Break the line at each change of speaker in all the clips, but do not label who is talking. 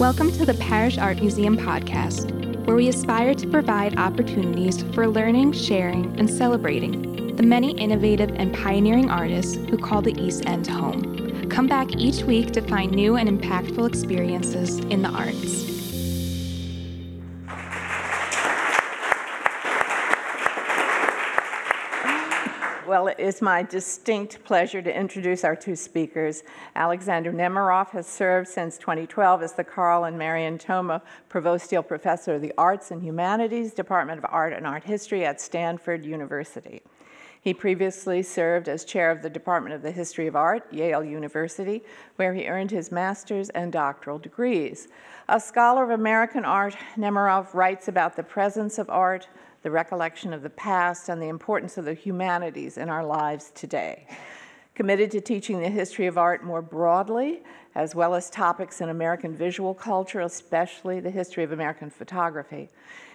Welcome to the Parrish Art Museum podcast, where we aspire to provide opportunities for learning, sharing, and celebrating the many innovative and pioneering artists who call the East End home. Come back each week to find new and impactful experiences in the arts.
Well, it is my distinct pleasure to introduce our two speakers. Alexander Nemerov has served since 2012 as the Carl and Marion Thoma Provostial Professor of the Arts and Humanities, Department of Art and Art History at Stanford University. He previously served as chair of the Department of the History of Art, Yale University, where he earned his master's and doctoral degrees. A scholar of American art, Nemerov writes about the presence of art, the recollection of the past, and the importance of the humanities in our lives today. Committed to teaching the history of art more broadly, as well as topics in American visual culture, especially the history of American photography.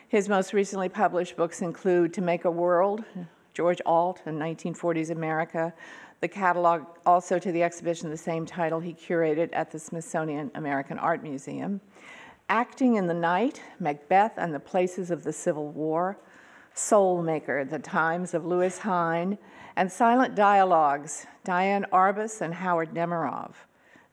His most recently published books include To Make a World, George Ault in 1940s America, the catalog also to the exhibition of the same title he curated at the Smithsonian American Art Museum. Acting in the Night, Macbeth and the Places of the Civil War, Soul Maker, The Times of Lewis Hine, and Silent Dialogues, Diane Arbus and Howard Nemerov.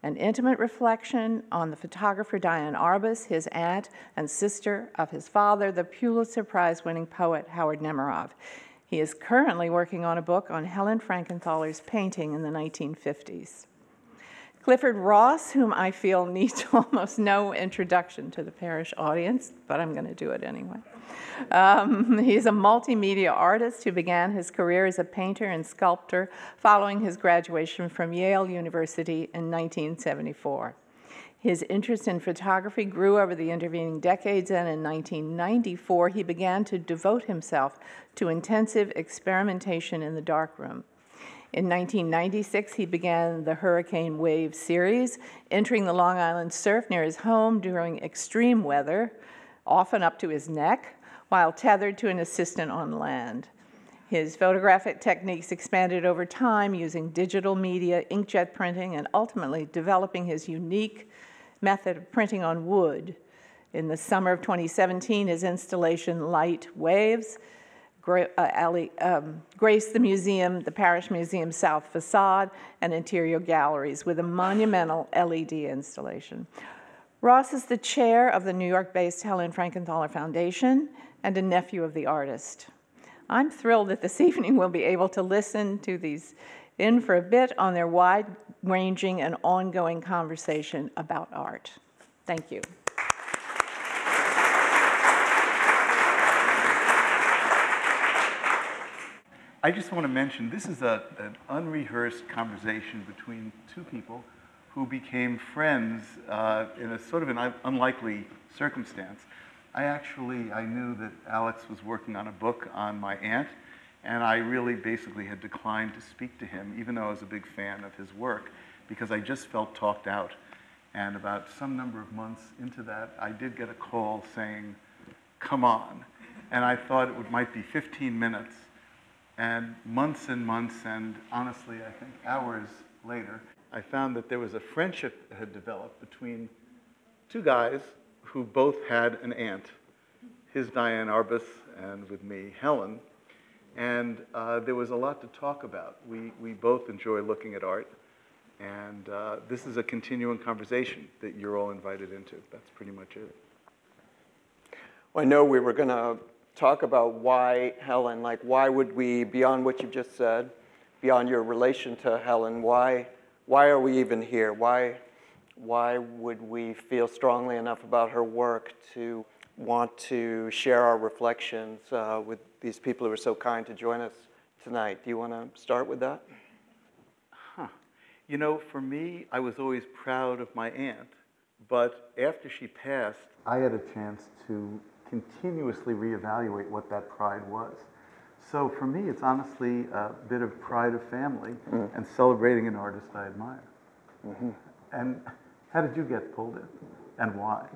An intimate reflection on the photographer Diane Arbus, his aunt and sister of his father, the Pulitzer Prize winning poet Howard Nemerov. He is currently working on a book on Helen Frankenthaler's painting in the 1950s. Clifford Ross, whom I feel needs almost no introduction to the Parrish audience, but I'm going to do it anyway. Um, he's a multimedia artist who began his career as a painter and sculptor following his graduation from Yale University in 1974. His interest in photography grew over the intervening decades, and in 1994, he began to devote himself to intensive experimentation in the darkroom. In 1996, he began the Hurricane Wave series, entering the Long Island surf near his home during extreme weather, often up to his neck, while tethered to an assistant on land. His photographic techniques expanded over time using digital media, inkjet printing, and ultimately developing his unique method of printing on wood. In the summer of 2017, his installation Light Waves gra- uh, um, graced the museum, the Parrish Museum South facade, and interior galleries with a monumental LED installation. Ross is the chair of the New York based Helen Frankenthaler Foundation and a nephew of the artist. I'm thrilled that this evening we'll be able to listen to these in for a bit on their wide ranging and ongoing conversation about art. Thank you.
I just want to mention this is a, an unrehearsed conversation between two people who became friends uh, in a sort of an unlikely circumstance. I actually I knew that Alex was working on a book on my aunt, and I really basically had declined to speak to him, even though I was a big fan of his work, because I just felt talked out. And about some number of months into that, I did get a call saying, "Come on," and I thought it would, might be 15 minutes and months and months, and honestly, I think hours later, I found that there was a friendship that had developed between two guys who both had an aunt, his Diane Arbus, and with me, Helen. And uh, there was a lot to talk about. We, we both enjoy looking at art, and uh, this is a continuing conversation that you're all invited into. That's pretty much it.
Well, I know we were going to talk about why Helen, like why would we, beyond what you've just said, beyond your relation to Helen, why, why are we even here? Why, why would we feel strongly enough about her work to want to share our reflections uh, with these people who are so kind to join us tonight? Do you want to start with that?
Huh. You know, for me, I was always proud of my aunt, but after she passed, I had a chance to continuously reevaluate what that pride was. So for me, it's honestly a bit of pride of family mm. and celebrating an artist I admire. Mm-hmm. And how did you get pulled in and why?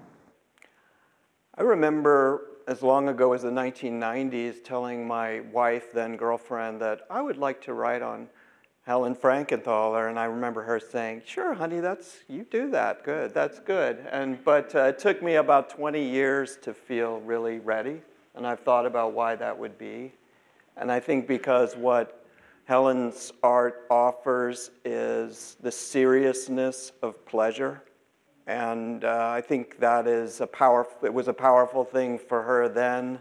I remember as long ago as the 1990s telling my wife, then girlfriend, that I would like to write on Helen Frankenthaler, and I remember her saying, "Sure, honey, that's you do that. Good, that's good." And but uh, it took me about 20 years to feel really ready, and I've thought about why that would be. And I think because what Helen's art offers is the seriousness of pleasure, and uh, I think that is a powerful. It was a powerful thing for her then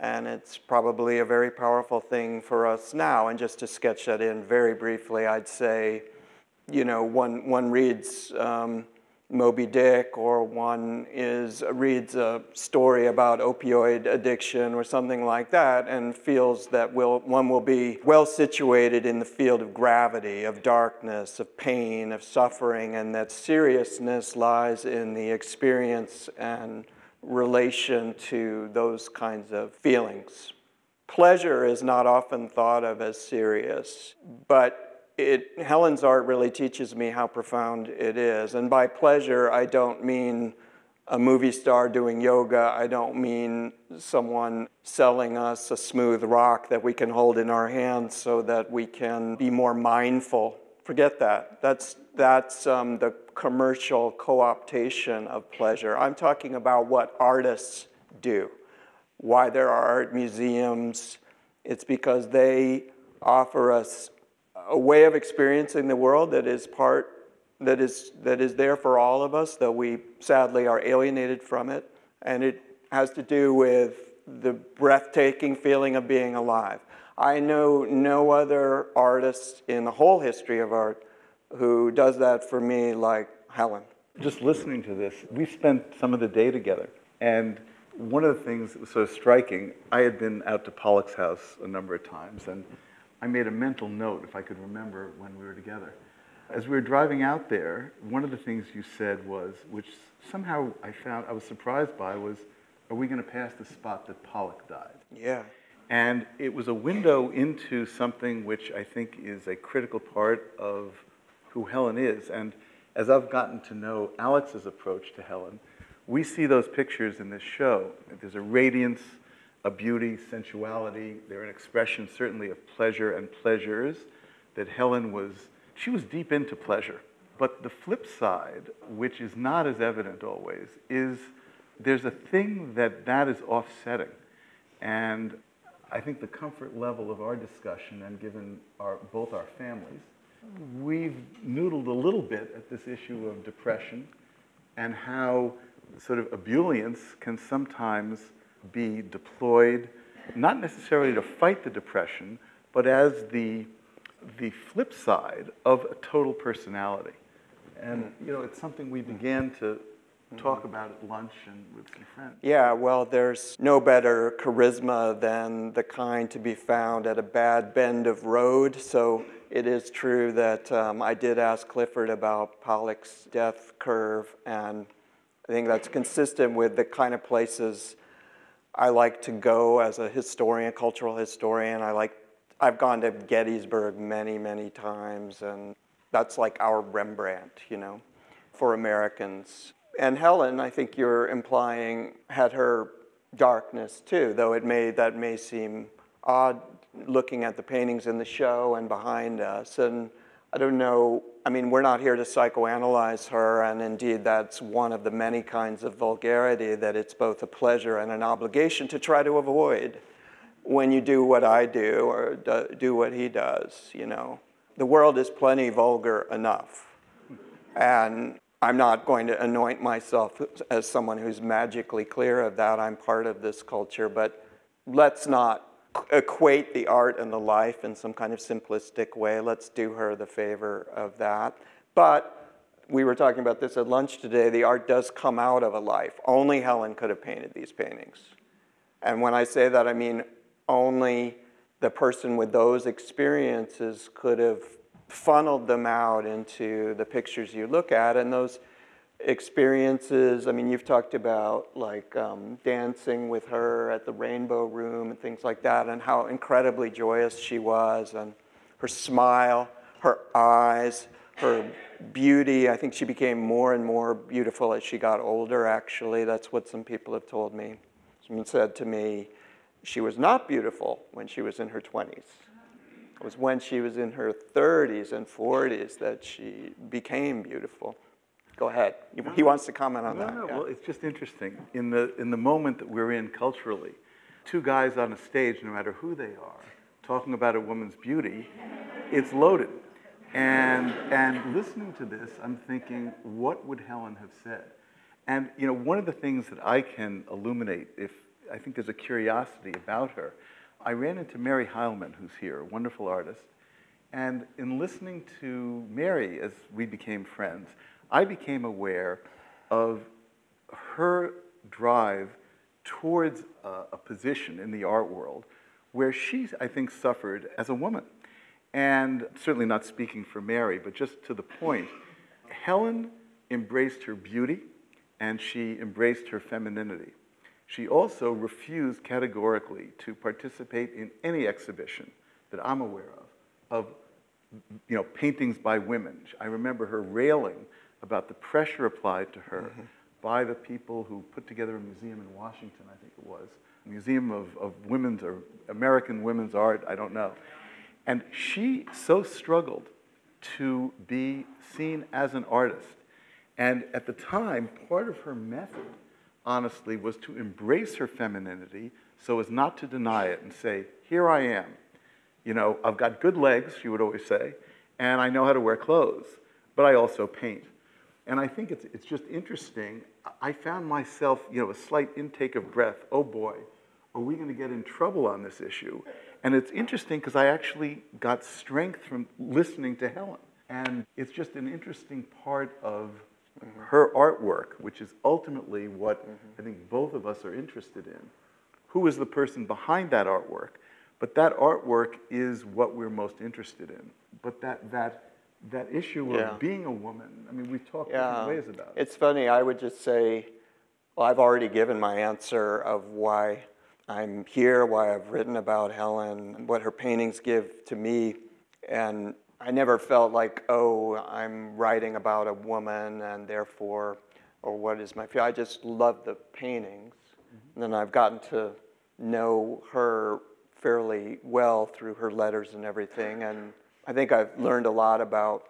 and it's probably a very powerful thing for us now. And just to sketch that in very briefly, I'd say, you know, one, one reads um, Moby Dick or one is, reads a story about opioid addiction or something like that and feels that will, one will be well situated in the field of gravity, of darkness, of pain, of suffering, and that seriousness lies in the experience and relation to those kinds of feelings. Pleasure is not often thought of as serious, but it, Helen's art really teaches me how profound it is. And by pleasure, I don't mean a movie star doing yoga. I don't mean someone selling us a smooth rock that we can hold in our hands so that we can be more mindful. Forget that. That's, that's um, the commercial co optation of pleasure. I'm talking about what artists do, why there are art museums. It's because they offer us a way of experiencing the world that is part that is that is there for all of us though we sadly are alienated from it and it has to do with the breathtaking feeling of being alive i know no other artist in the whole history of art who does that for me like Helen.
Just listening to this, we spent some of the day together. And one of the things that was so striking, I had been out to Pollock's house a number of times, and I made a mental note, if I could remember, when we were together. As we were driving out there, one of the things you said was, which somehow I found I was surprised by, was, "Are we going to pass the spot that Pollock died?"
Yeah.
And it was a window into something which I think is a critical part of who Helen is. And as I've gotten to know Alex's approach to Helen, we see those pictures in this show. There's a radiance, a beauty, sensuality. They're an expression, certainly, of pleasure and pleasures that Helen was, she was deep into pleasure. But the flip side, which is not as evident always, is there's a thing that that is offsetting. And I think the comfort level of our discussion, and given our, both our families, we've noodled a little bit at this issue of depression and how sort of ebullience can sometimes be deployed, not necessarily to fight the depression, but as the, the flip side of a total personality. And, you know, it's something we began to talk about at lunch and with some friends.
Yeah, well, there's no better charisma than the kind to be found at a bad bend of road. So it is true that um, I did ask Clifford about Pollock's death curve, and I think that's consistent with the kind of places I like to go as a historian, cultural historian. I like, I've gone to Gettysburg many, many times, and that's like our Rembrandt, you know, for Americans. And Helen, I think you're implying, had her darkness too, though it may, that may seem odd looking at the paintings in the show and behind us. And I don't know, I mean, we're not here to psychoanalyze her, and indeed, that's one of the many kinds of vulgarity that it's both a pleasure and an obligation to try to avoid when you do what I do or do what he does, you know. The world is plenty vulgar enough. And I'm not going to anoint myself as someone who's magically clear of that. I'm part of this culture, but let's not equate the art and the life in some kind of simplistic way. Let's do her the favor of that. But we were talking about this at lunch today. The art does come out of a life. Only Helen could have painted these paintings. And when I say that, I mean only the person with those experiences could have funneled them out into the pictures you look at. And those experiences. I mean, you've talked about like um, dancing with her at the Rainbow Room and things like that, and how incredibly joyous she was, and her smile, her eyes, her beauty. I think she became more and more beautiful as she got older, actually. That's what some people have told me. Someone said to me, she was not beautiful when she was in her 20s. It was when she was in her 30s and 40s that she became beautiful. Go ahead. He wants to comment on
No,
that.
no,
yeah.
well, it's just interesting. In the, in the moment that we're in culturally, two guys on a stage, no matter who they are, talking about a woman's beauty, it's loaded. And, and listening to this, I'm thinking, what would Helen have said? And, you know, one of the things that I can illuminate, if I think there's a curiosity about her, I ran into Mary Heilmann, who's here, a wonderful artist. And in listening to Mary as we became friends, I became aware of her drive towards a, a position in the art world where she, I think, suffered as a woman. And certainly not speaking for Mary, but just to the point, Helen embraced her beauty and she embraced her femininity. She also refused categorically to participate in any exhibition that I'm aware of, of you know, paintings by women. I remember her railing about the pressure applied to her mm-hmm. by the people who put together a museum in Washington, I think it was, a museum of, of women's or American women's art, I don't know. And she so struggled to be seen as an artist. And at the time, part of her method, honestly, was to embrace her femininity so as not to deny it and say, Here I am. You know, I've got good legs, she would always say, and I know how to wear clothes, but I also paint. And I think it's, it's just interesting. I found myself, you know, a slight intake of breath. Oh boy, are we going to get in trouble on this issue? And it's interesting because I actually got strength from listening to Helen. And it's just an interesting part of mm-hmm. her artwork, which is ultimately what mm-hmm. I think both of us are interested in. Who is the person behind that artwork? But that artwork is what we're most interested in. But that, that, that issue
Yeah.
of being a woman, I mean, we've talked
Yeah.
different ways about it.
It's funny, I would just say, well, I've already given my answer of why I'm here, why I've written about Helen, what her paintings give to me. And I never felt like, oh, I'm writing about a woman and therefore, or what is my feel. I just love the paintings. Mm-hmm. And then I've gotten to know her fairly well through her letters and everything. And I think I've learned a lot about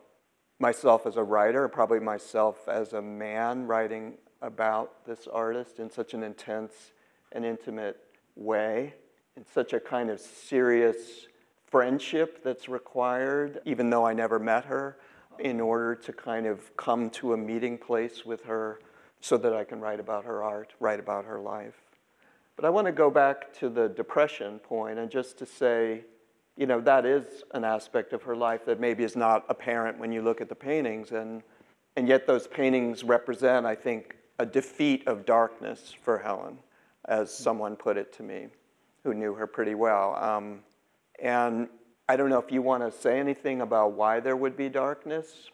myself as a writer, probably myself as a man writing about this artist in such an intense and intimate way, in such a kind of serious friendship that's required, even though I never met her, in order to kind of come to a meeting place with her so that I can write about her art, write about her life. But I want to go back to the depression point and just to say, you know, that is an aspect of her life that maybe is not apparent when you look at the paintings. And, and yet, those paintings represent, I think, a defeat of darkness for Helen, as someone put it to me who knew her pretty well. Um, and I don't know if you want to say anything about why there would be darkness.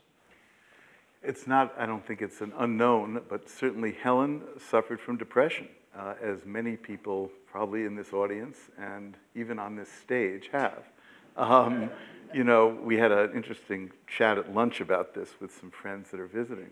It's not, I don't think it's an unknown, but certainly Helen suffered from depression, uh, as many people probably in this audience and even on this stage have. Um, you know, we had an interesting chat at lunch about this with some friends that are visiting.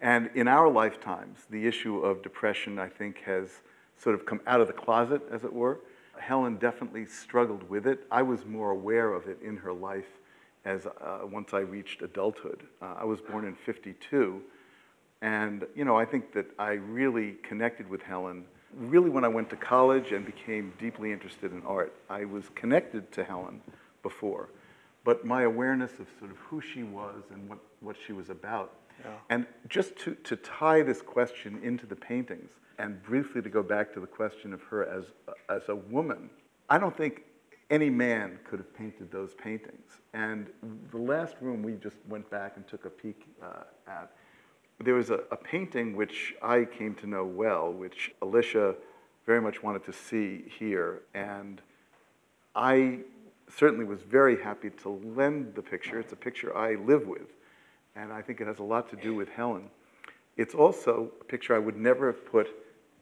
And in our lifetimes, the issue of depression, I think, has sort of come out of the closet, as it were. Helen definitely struggled with it. I was more aware of it in her life as uh, once I reached adulthood. Uh, I was born in 52, and you know, I think that I really connected with Helen really when I went to college and became deeply interested in art. I was connected to Helen before, but my awareness of sort of who she was and what, what she was about. And just to, to tie this question into the paintings, and briefly to go back to the question of her as, as a woman, I don't think any man could have painted those paintings. And the last room we just went back and took a peek uh, at, there was a, a painting which I came to know well, which Alicia very much wanted to see here. And I certainly was very happy to lend the picture. It's a picture I live with, and I think it has a lot to do with Helen. It's also a picture I would never have put,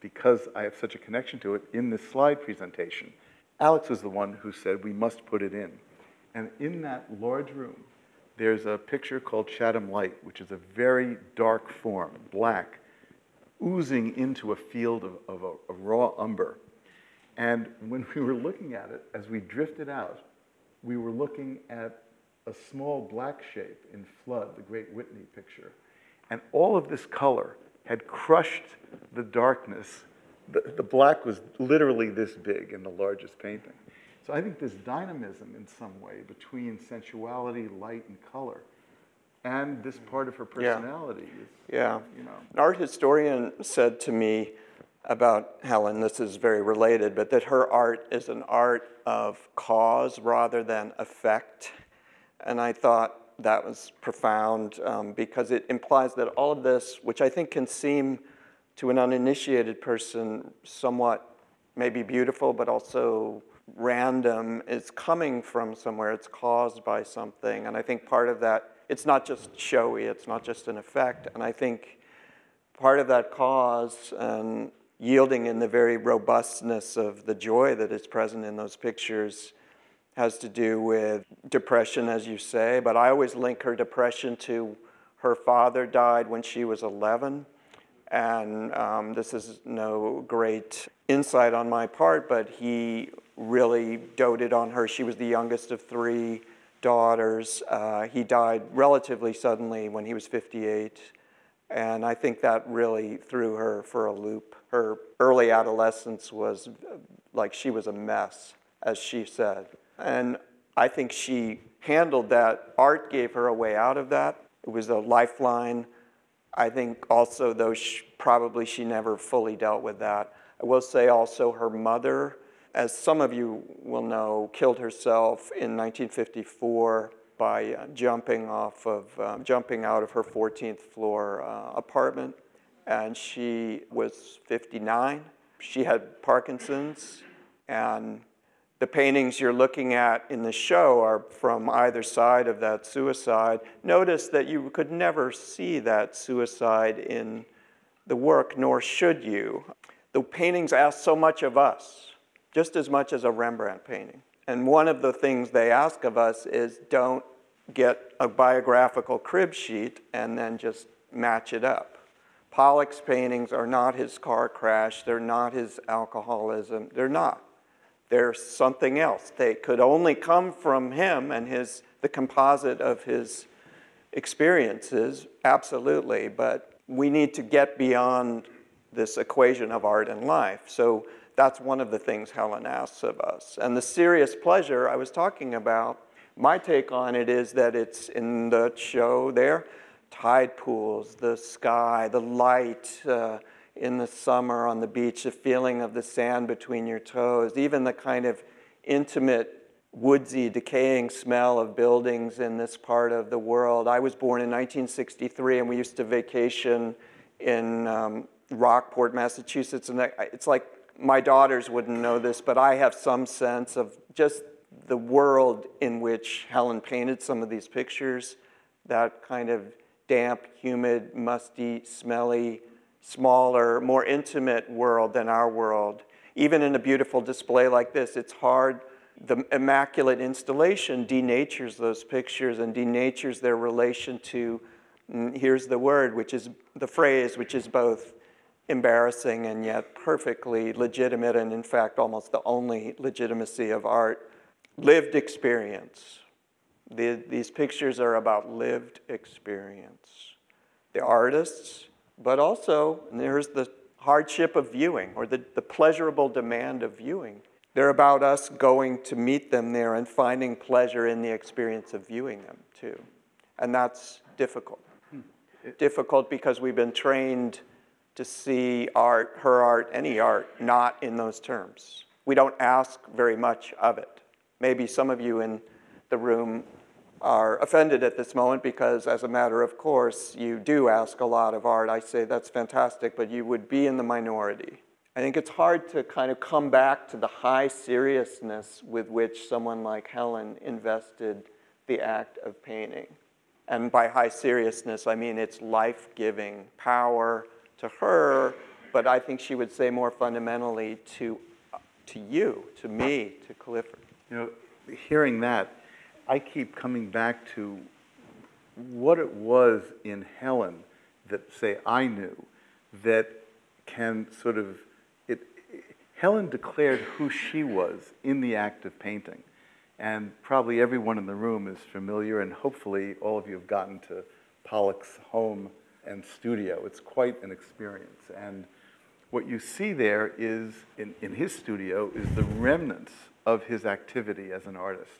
because I have such a connection to it, in this slide presentation. Alex was the one who said we must put it in. And in that large room, there's a picture called Chatham Light, which is a very dark form, black, oozing into a field of, of a, a raw umber. And when we were looking at it, as we drifted out, we were looking at a small black shape in Flood, the great Whitney picture. And all of this color had crushed the darkness. The, the black was literally this big in the largest painting. So I think this dynamism in some way between sensuality, light, and color, and this part of her
Yeah.
personality is,
Yeah.
you know.
An art historian said to me about Helen, this is very related, but that her art is an art of cause rather than effect. And I thought that was profound um, because it implies that all of this, which I think can seem to an uninitiated person somewhat maybe beautiful, but also random, is coming from somewhere. It's caused by something. And I think part of that, it's not just showy, it's not just an effect. And I think part of that cause and yielding in the very robustness of the joy that is present in those pictures has to do with depression, as you say. But I always link her depression to her father died when she was 11. And um, this is no great insight on my part, but he really doted on her. She was the youngest of three daughters. Uh, he died relatively suddenly when he was 58. And I think that really threw her for a loop. Her early adolescence was like she was a mess, as she said. And I think she handled that. Art gave her a way out of that. It was a lifeline. I think also, though she, probably she never fully dealt with that. I will say also her mother, as some of you will know, killed herself in 1954 by uh, jumping off of um, jumping out of her 14th floor uh, apartment, and she was 59. She had Parkinson's, and the paintings you're looking at in the show are from either side of that suicide. Notice that you could never see that suicide in the work, nor should you. The paintings ask so much of us, just as much as a Rembrandt painting. And one of the things they ask of us is don't get a biographical crib sheet and then just match it up. Pollock's paintings are not his car crash, they're not his alcoholism, they're not. They're something else. They could only come from him and his the composite of his experiences, absolutely, but we need to get beyond this equation of art and life. So that's one of the things Helen asks of us. And the serious pleasure I was talking about, my take on it is that it's in the show there tide pools, the sky, the light uh, in the summer on the beach, the feeling of the sand between your toes, even the kind of intimate, woodsy, decaying smell of buildings in this part of the world. I was born in 1963 and we used to vacation in um, Rockport, Massachusetts, and it's like my daughters wouldn't know this, but I have some sense of just the world in which Helen painted some of these pictures, that kind of damp, humid, musty, smelly, smaller, more intimate world than our world. Even in a beautiful display like this, it's hard. The immaculate installation denatures those pictures and denatures their relation to, mm, here's the word, which is the phrase, which is both embarrassing and yet perfectly legitimate, and in fact, almost the only legitimacy of art lived experience. The, these pictures are about lived experience. The artists, but also there's the hardship of viewing or the, the pleasurable demand of viewing. They're about us going to meet them there and finding pleasure in the experience of viewing them too. And that's difficult. Hmm. Difficult because we've been trained to see art, her art, any art, not in those terms. We don't ask very much of it. Maybe some of you in the room are offended at this moment because, as a matter of course, you do ask a lot of art. I say that's fantastic, but you would be in the minority. I think it's hard to kind of come back to the high seriousness with which someone like Helen invested the act of painting. And by high seriousness, I mean its life giving power to her, but I think she would say more fundamentally to, to you, to me, to Clifford.
You know, hearing that, I keep coming back to what it was in Helen that, say, I knew that can sort of, it, Helen declared who she was in the act of painting. And probably everyone in the room is familiar, and hopefully all of you have gotten to Pollock's home and studio. It's quite an experience. And what you see there is, in, in his studio, is the remnants of his activity as an artist,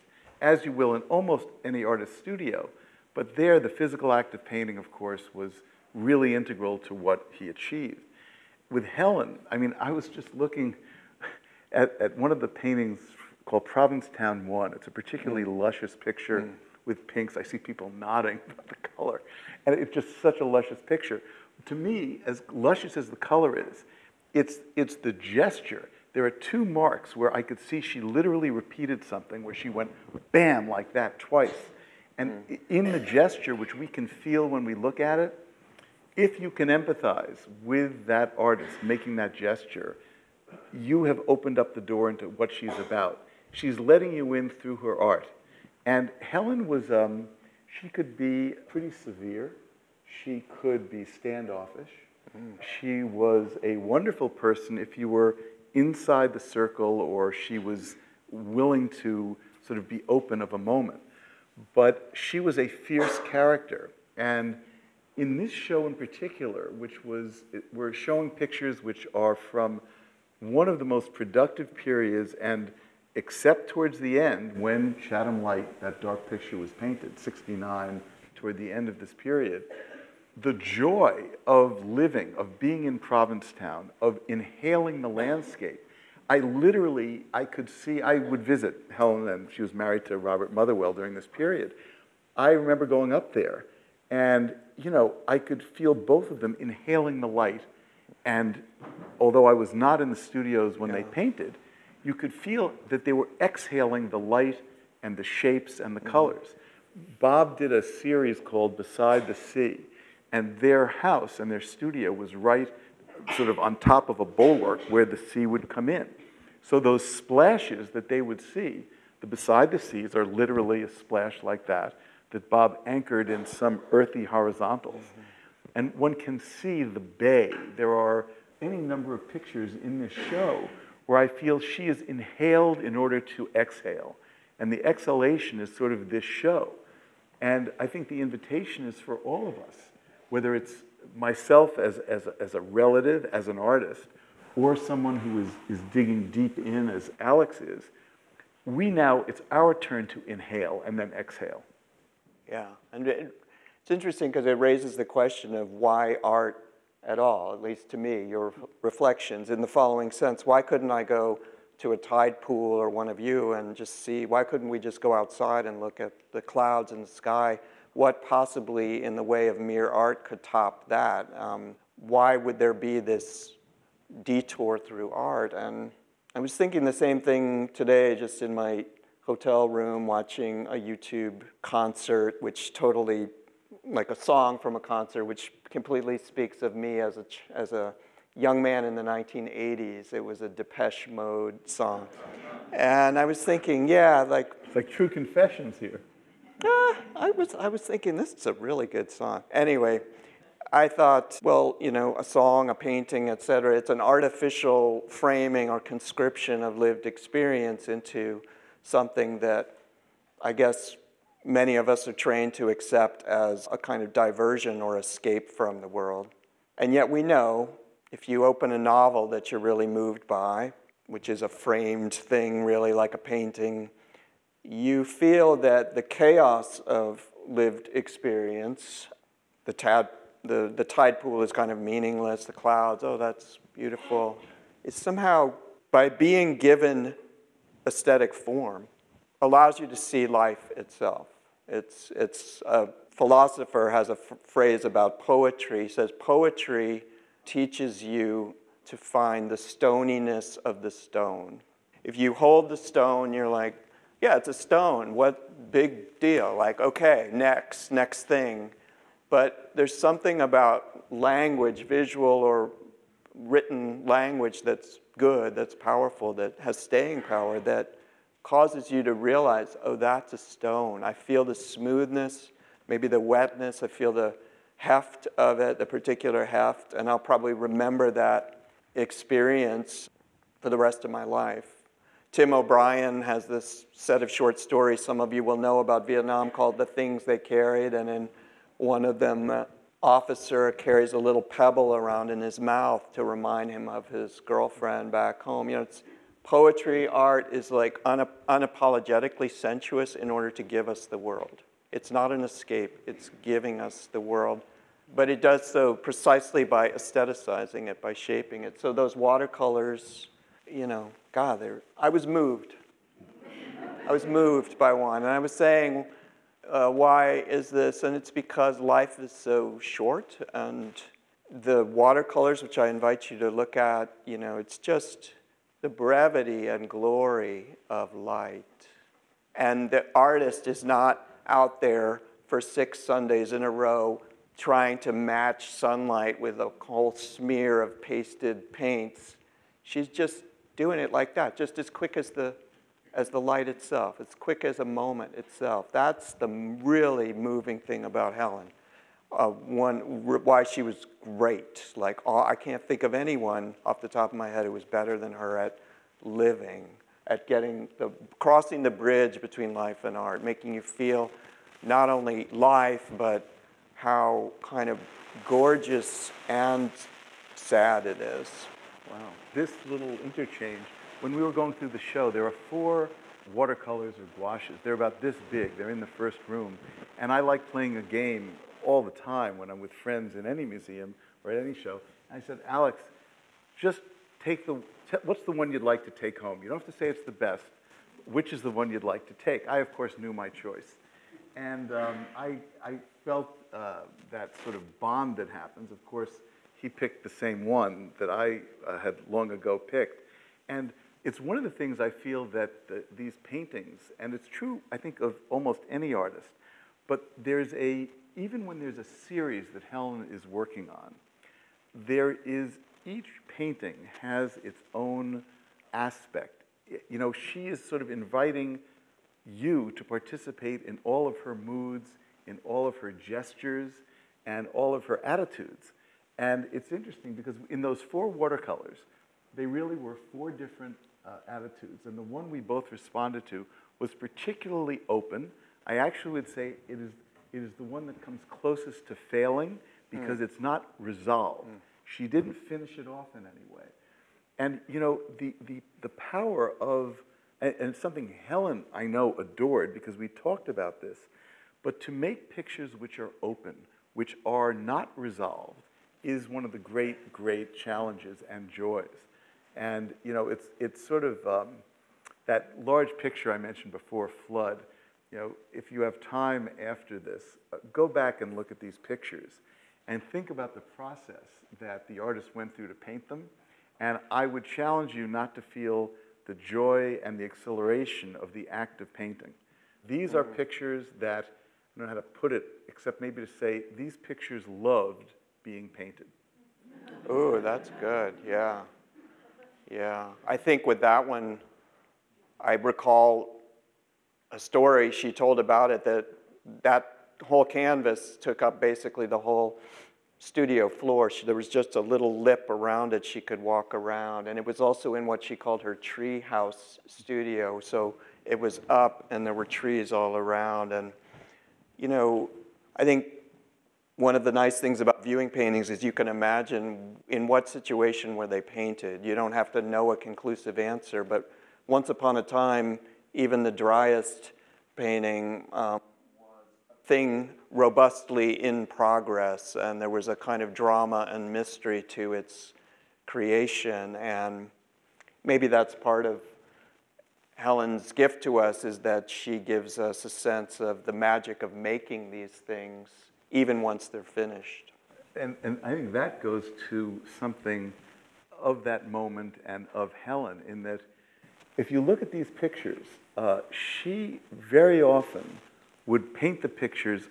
as you will in almost any artist's studio. But there, the physical act of painting, of course, was really integral to what he achieved. With Helen, I mean, I was just looking at, at one of the paintings called Provincetown 1. It's a particularly mm. luscious picture mm. with pinks. I see people nodding about the color. And it's just such a luscious picture. To me, as luscious as the color is, it's, it's the gesture. There are two marks where I could see she literally repeated something, where she went bam like that twice. And mm. in the gesture, which we can feel when we look at it, if you can empathize with that artist making that gesture, you have opened up the door into what she's about. She's letting you in through her art. And Helen was, um, she could be pretty severe. She could be standoffish. Mm. She was a wonderful person if you were inside the circle or she was willing to sort of be open of a moment. But she was a fierce character. And in this show in particular, which was, we're showing pictures which are from one of the most productive periods and except towards the end when Chatham Light, that dark picture was painted, 69, toward the end of this period, the joy of living, of being in Provincetown, of inhaling the landscape. I literally, I could see, I would visit Helen, and she was married to Robert Motherwell during this period. I remember going up there, and, you know, I could feel both of them inhaling the light. And although I was not in the studios when they painted, you could feel that they were exhaling the light and the shapes and the mm-hmm. colors. Bob did a series called Beside the Sea, and their house and their studio was right sort of on top of a bulwark where the sea would come in. So those splashes that they would see, the beside the seas are literally a splash like that, that Bob anchored in some earthy horizontals. Mm-hmm. And one can see the bay. There are any number of pictures in this show where I feel she is inhaled in order to exhale. And the exhalation is sort of this show. And I think the invitation is for all of us, whether it's myself as, as, a, as a relative, as an artist, or someone who is, is digging deep in as Alex is, we now, it's our turn to inhale and then exhale.
Yeah, and it, it's interesting because it raises the question of why art at all, at least to me, your reflections in the following sense. Why couldn't I go to a tide pool or one of you and just see, why couldn't we just go outside and look at the clouds and the sky? What possibly in the way of mere art could top that? Um, why would there be this detour through art? And I was thinking the same thing today, just in my hotel room, watching a YouTube concert, which totally like a song from a concert, which completely speaks of me as a, as a young man in the 1980s. It was a Depeche Mode song. And I was thinking, yeah, like.
It's like true confessions here.
Uh, I, was, I was thinking, this is a really good song. Anyway, I thought, well, you know, a song, a painting, etc. it's an artificial framing or conscription of lived experience into something that I guess many of us are trained to accept as a kind of diversion or escape from the world. And yet we know if you open a novel that you're really moved by, which is a framed thing, really like a painting, you feel that the chaos of lived experience, the, tad, the, the tide pool is kind of meaningless, the clouds, oh, that's beautiful. It's somehow, by being given aesthetic form, allows you to see life itself. It's, it's a philosopher has a phrase about poetry. He says, Poetry teaches you to find the stoniness of the stone. If you hold the stone, you're like, yeah, it's a stone. What big deal? Like, okay, next, next thing. But there's something about language, visual or written language that's good, that's powerful, that has staying power, that causes you to realize, oh, that's a stone. I feel the smoothness, maybe the wetness, I feel the heft of it, the particular heft, and I'll probably remember that experience for the rest of my life. Tim O'Brien has this set of short stories some of you will know about Vietnam called The Things They Carried, and in one of them, the officer carries a little pebble around in his mouth to remind him of his girlfriend back home. You know, it's, poetry, art is like unapologetically sensuous in order to give us the world. It's not an escape, it's giving us the world. But it does so precisely by aestheticizing it, by shaping it. So those watercolors, you know, God, I was moved. I was moved by one. And I was saying, uh, why is this? And it's because life is so short. And the watercolors, which I invite you to look at, you know, it's just the brevity and glory of light. And the artist is not out there for six Sundays in a row trying to match sunlight with a whole smear of pasted paints. She's just doing it like that, just as quick as the, as the light itself, as quick as a moment itself. That's the really moving thing about Helen. Uh, one, why she was great. Like, I can't think of anyone off the top of my head who was better than her at living, at getting the, crossing the bridge between life and art, making you feel not only life, but how kind of gorgeous and sad it is.
Wow. This little interchange, when we were going through the show, there are four watercolors or gouaches. They're about this big. They're in the first room. And I like playing a game all the time when I'm with friends in any museum or at any show. And I said, Alex, just take the, what's the one you'd like to take home? You don't have to say it's the best. Which is the one you'd like to take? I, of course, knew my choice. And um, I, I felt uh, that sort of bond that happens. Of course, he picked the same one that I uh, had long ago picked. And it's one of the things I feel that the, these paintings, and it's true, I think, of almost any artist, but there's a, even when there's a series that Helen is working on, there is, each painting has its own aspect. You know, she is sort of inviting you to participate in all of her moods, in all of her gestures, and all of her attitudes. And it's interesting because in those four watercolors, they really were four different uh, attitudes. And the one we both responded to was particularly open. I actually would say it is, it is the one that comes closest to failing because mm. it's not resolved. Mm. She didn't finish it off in any way. And, you know, the, the, the power of, and, and it's something Helen, I know, adored because we talked about this, but to make pictures which are open, which are not resolved, is one of the great, great challenges and joys. And, you know, it's, it's sort of um, that large picture I mentioned before, Flood. You know, if you have time after this, uh, go back and look at these pictures and think about the process that the artist went through to paint them. And I would challenge you not to feel the joy and the exhilaration of the act of painting. These are pictures that, I don't know how to put it, except maybe to say, these pictures loved being painted.
Ooh, that's good. Yeah. Yeah. I think with that one, I recall a story she told about it that that whole canvas took up basically the whole studio floor. She, there was just a little lip around it she could walk around. And it was also in what she called her tree house studio. So it was up and there were trees all around. And, you know, I think one of the nice things about viewing paintings is you can imagine in what situation were they painted. You don't have to know a conclusive answer, but once upon a time, even the driest painting um, was a thing robustly in progress, and there was a kind of drama and mystery to its creation. And maybe that's part of Helen's gift to us is that she gives us a sense of the magic of making these things even once they're finished.
And, and I think that goes to something of that moment and of Helen, in that if you look at these pictures, uh, she very often would paint the pictures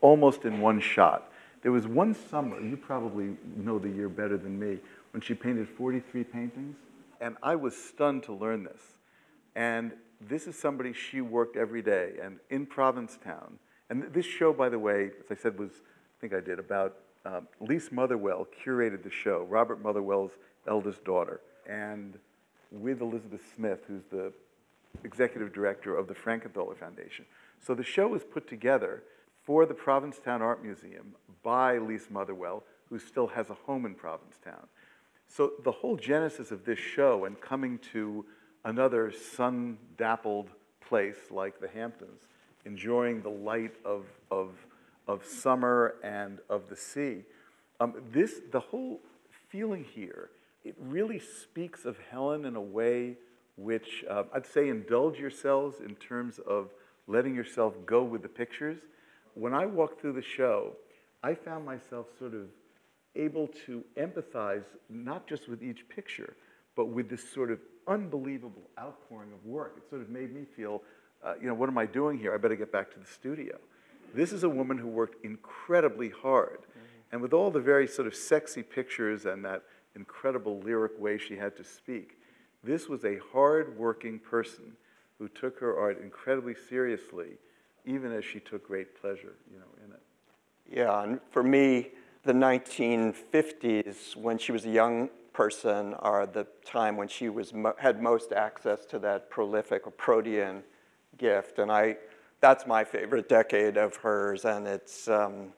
almost in one shot. There was one summer, you probably know the year better than me, when she painted 43 paintings, and I was stunned to learn this. And this is somebody she worked every day, and in Provincetown, and this show, by the way, as I said, was, I think I did, about um, Lise Motherwell curated the show, Robert Motherwell's eldest daughter. And with Elizabeth Smith, who's the executive director of the Frankenthaler Foundation. So the show was put together for the Provincetown Art Museum by Lise Motherwell, who still has a home in Provincetown. So the whole genesis of this show and coming to another sun-dappled place like the Hamptons, enjoying the light of, of, of summer and of the sea, um, this, the whole feeling here, it really speaks of Helen in a way which uh, I'd say indulge yourselves in terms of letting yourself go with the pictures. When I walked through the show, I found myself sort of able to empathize not just with each picture, but with this sort of unbelievable outpouring of work. It sort of made me feel, uh, you know, what am I doing here? I better get back to the studio. This is a woman who worked incredibly hard. Mm-hmm. And with all the very sort of sexy pictures and that incredible lyric way she had to speak, this was a hard-working person who took her art incredibly seriously, even as she took great pleasure, you know, in it.
Yeah, and for me, the 1950s, when she was a young person, are the time when she was had most access to that prolific or protean gift, and I, that's my favorite decade of hers, and it's. Um,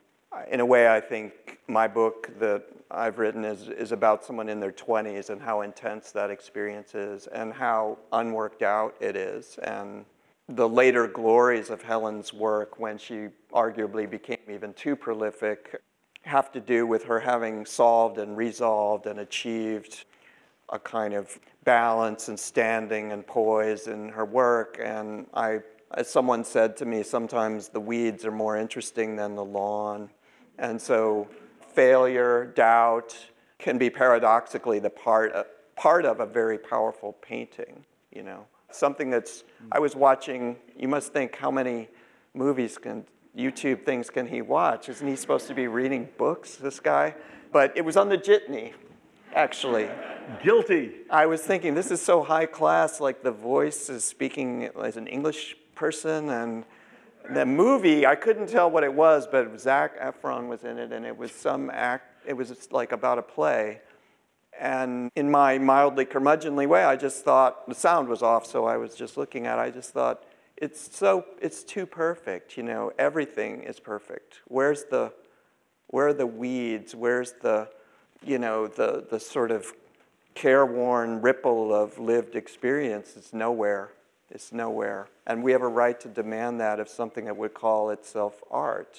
in a way, I think my book that I've written is, is about someone in their 20s and how intense that experience is and how unworked out it is. And the later glories of Helen's work, when she arguably became even too prolific, have to do with her having solved and resolved and achieved a kind of balance and standing and poise in her work. And I, as someone said to me, sometimes the weeds are more interesting than the lawn. And so failure, doubt can be paradoxically the part of, part of a very powerful painting, you know. Something that's, I was watching, you must think how many movies can YouTube things can he watch? Isn't he supposed to be reading books, this guy? But it was on the jitney, actually.
Guilty.
I was thinking, this is so high class, like the voice is speaking as an English person, and the movie, I couldn't tell what it was, but Zac Efron was in it, and it was some act, it was like about a play. And in my mildly curmudgeonly way, I just thought, the sound was off, so I was just looking at it, I just thought, it's so it's too perfect you know everything is perfect where's the where are the weeds where's the you know the the sort of careworn ripple of lived experience is nowhere it's nowhere and we have a right to demand that of something that would call itself art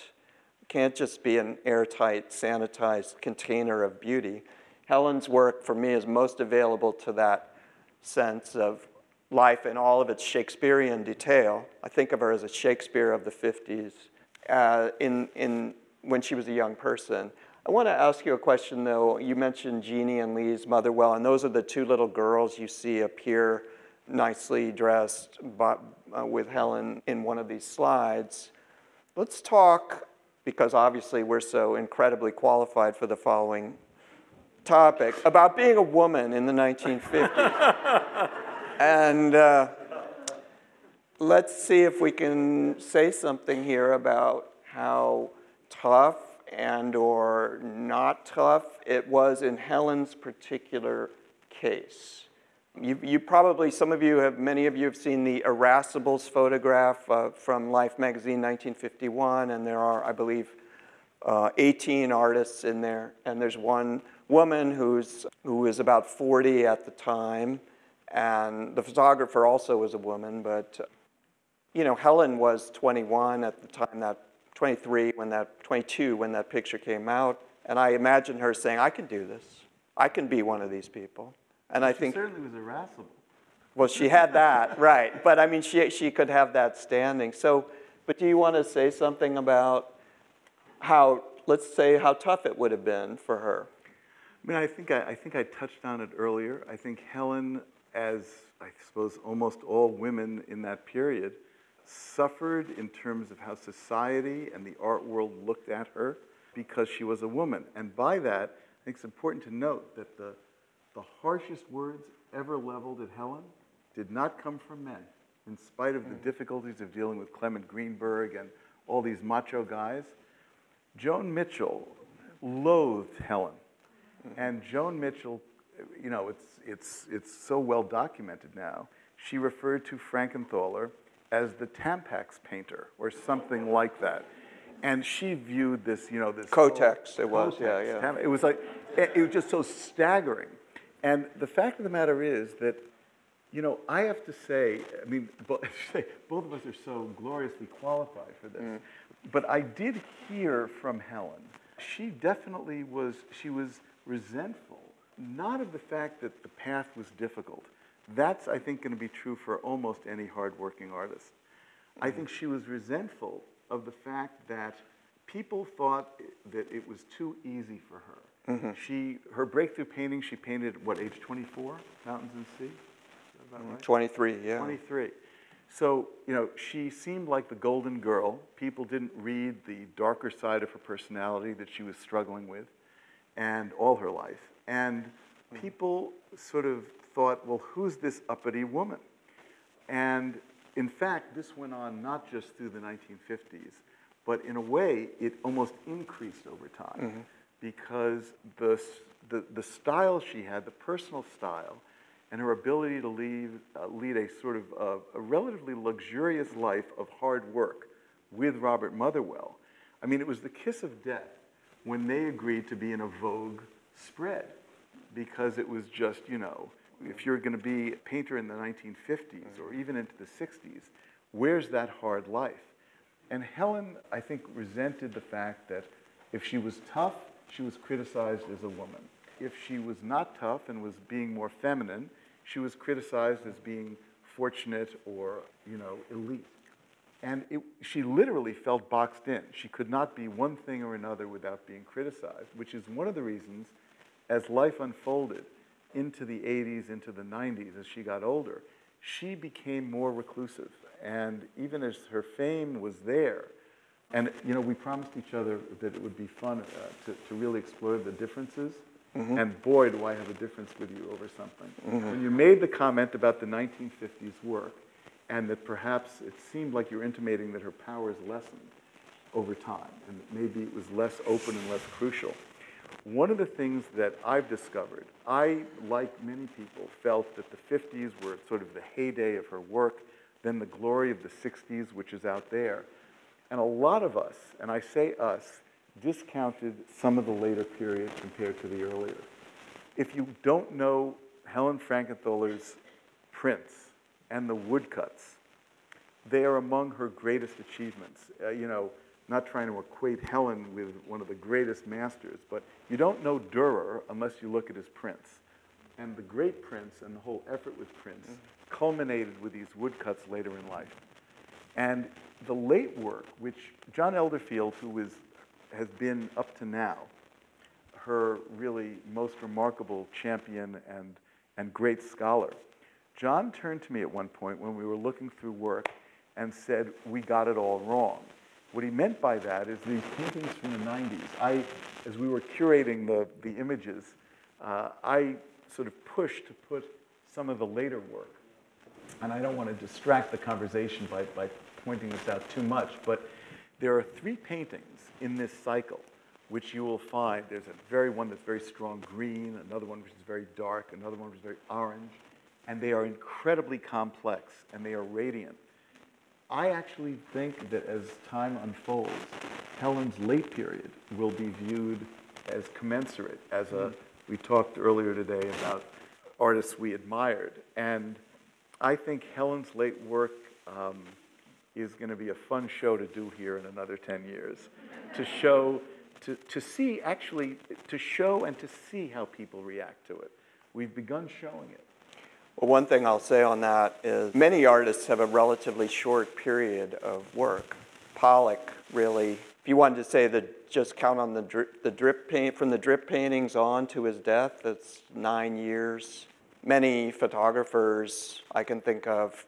it can't just be an airtight sanitized container of beauty helen's work for me is most available to that sense of life in all of its Shakespearean detail. I think of her as a Shakespeare of the 50s uh, in, in, when she was a young person. I want to ask you a question, though. You mentioned Jeannie and Lise Motherwell, and those are the two little girls you see appear nicely dressed uh, with Helen in one of these slides. Let's talk, because obviously we're so incredibly qualified for the following topic, about being a woman in the 1950s. And uh, let's see if we can say something here about how tough and or not tough it was in Helen's particular case. You, you, probably, some of you have, many of you have seen the Irascibles photograph uh, from Life magazine 1951, and there are, I believe, uh, 18 artists in there. And there's one woman who's, who is about 40 at the time, and the photographer also was a woman, but you know, Helen was 21 at the time that 23 when that 22 when that picture came out, and I imagine her saying, "I can do this. I can be one of these people." And
I
think
certainly was irascible.
Well, she had that, right? But I mean, she she could have that standing. So, but do you want to say something about how, let's say, how tough it would have been for her?
I mean, I think I, I think I touched on it earlier. I think Helen as I suppose almost all women in that period, suffered in terms of how society and the art world looked at her because she was a woman. And by that, I think it's important to note that the, the harshest words ever leveled at Helen did not come from men, in spite of the mm. difficulties of dealing with Clement Greenberg and all these macho guys. Joan Mitchell loathed Helen. Mm-hmm. And Joan Mitchell you know, it's, it's, it's so well documented now. She referred to Frankenthaler as the Tampax painter or something like that. And she viewed this, you know, this.
Kotex, it was, yeah,
Kotex,
yeah.
Tam- It was like, it it was just so staggering. And the fact of the matter is that, you know, I have to say, I mean, bo- both of us are so gloriously qualified for this. Mm. But I did hear from Helen, she definitely was, she was resentful, not of the fact that the path was difficult. That's, I think, going to be true for almost any hardworking artist. I mm-hmm. think she was resentful of the fact that people thought that it was too easy for her. Mm-hmm. She, her breakthrough painting, she painted at what age 24, Mountains and Sea. About mm-hmm. right?
23, yeah.
23. So, you know, she seemed like the golden girl. People didn't read the darker side of her personality that she was struggling with and all her life. And people sort of thought, well, who's this uppity woman? And in fact, this went on not just through the 1950s, but in a way, it almost increased over time because the, the, the style she had, the personal style, and her ability to lead, uh, lead a sort of uh, a relatively luxurious life of hard work with Robert Motherwell. I mean, it was the kiss of death when they agreed to be in a Vogue spread because it was just, you know, if you're going to be a painter in the 1950s or even into the 60s, where's that hard life? And Helen, I think, resented the fact that if she was tough, she was criticized as a woman. If she was not tough and was being more feminine, she was criticized as being fortunate or, you know, elite. And it, she literally felt boxed in. She could not be one thing or another without being criticized, which is one of the reasons, as life unfolded into the 80s, into the 90s, as she got older, she became more reclusive. And even as her fame was there, and you know, we promised each other that it would be fun uh, to, to really explore the differences. And boy, do I have a difference with you over something. When you made the comment about the 1950s work, and that perhaps it seemed like you were intimating that her powers lessened over time, and maybe it was less open and less crucial. One of the things that I've discovered, I, like many people, felt that the 50s were sort of the heyday of her work, then the glory of the 60s, which is out there. And a lot of us, and I say us, discounted some of the later period compared to the earlier. If you don't know Helen Frankenthaler's prints and the woodcuts, they are among her greatest achievements. Uh, you know, not trying to equate Helen with one of the greatest masters, but you don't know Dürer unless you look at his prints. And the great prints and the whole effort with prints mm-hmm. culminated with these woodcuts later in life. And the late work, which John Elderfield, who is, has been up to now her really most remarkable champion and, and great scholar, John turned to me at one point when we were looking through work and said, We got it all wrong. What he meant by that is these paintings from the 90s. I, as we were curating the, the images, uh, I sort of pushed to put some of the later work and I don't want to distract the conversation by, by pointing this out too much, but there are three paintings in this cycle which you will find. There's a very one that's very strong green, another one which is very dark, another one which is very orange, and they are incredibly complex and they are radiant. I actually think that as time unfolds, Helen's late period will be viewed as commensurate, as a, we talked earlier today about artists we admired. And I think Helen's late work um, is going to be a fun show to do here in another 10 years. To show, to, to see, actually, to show and to see how people react to it. We've begun showing it.
Well, one thing I'll say on that is many artists have a relatively short period of work. Pollock really, if you wanted to say that just count on the drip, the drip paint from the drip paintings on to his death, that's nine years. Many photographers I can think of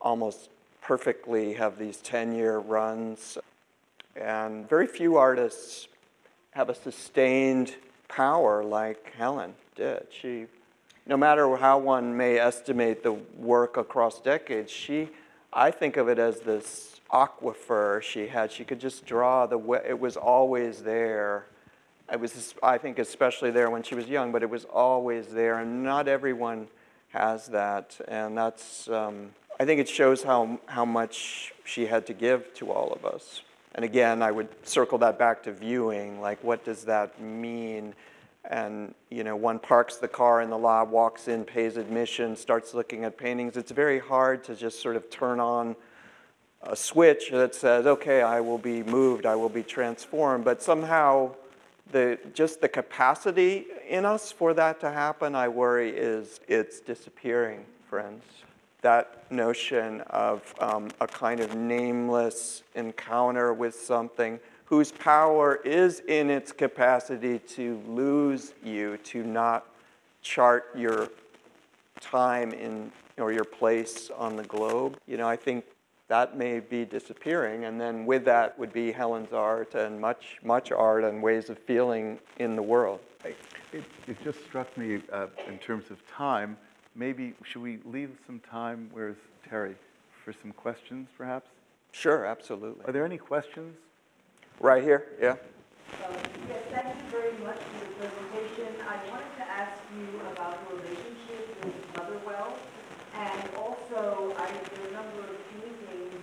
almost perfectly have these 10 year runs. And very few artists have a sustained power like Helen did. She, no matter how one may estimate the work across decades, she, I think of it as this aquifer she had. She could just draw the way, it was always there. I was, I think, especially there when she was young, but it was always there, and not everyone has that, and that's, um, I think it shows how, how much she had to give to all of us. And again, I would circle that back to viewing, like what does that mean? And you know, one parks the car in the lot, walks in, pays admission, starts looking at paintings. It's very hard to just sort of turn on a switch that says, okay, I will be moved, I will be transformed. But somehow, the, just the capacity in us for that to happen, I worry, is it's disappearing, friends. That notion of um, a kind of nameless encounter with something whose power is in its capacity to lose you, to not chart your time in or your place on the globe. You know, I think that may be disappearing, and then with that would be Helen's art and much, much art and ways of feeling in the world.
It, it just struck me uh, in terms of time. Maybe should we leave some time? Where's Terry for some questions, perhaps?
Sure, absolutely.
Are there any questions?
Right here, yeah.
Um, Yes, thank you very much for your presentation. I wanted to ask you about your relationship with Motherwell, and also, I, there are a number of paintings where you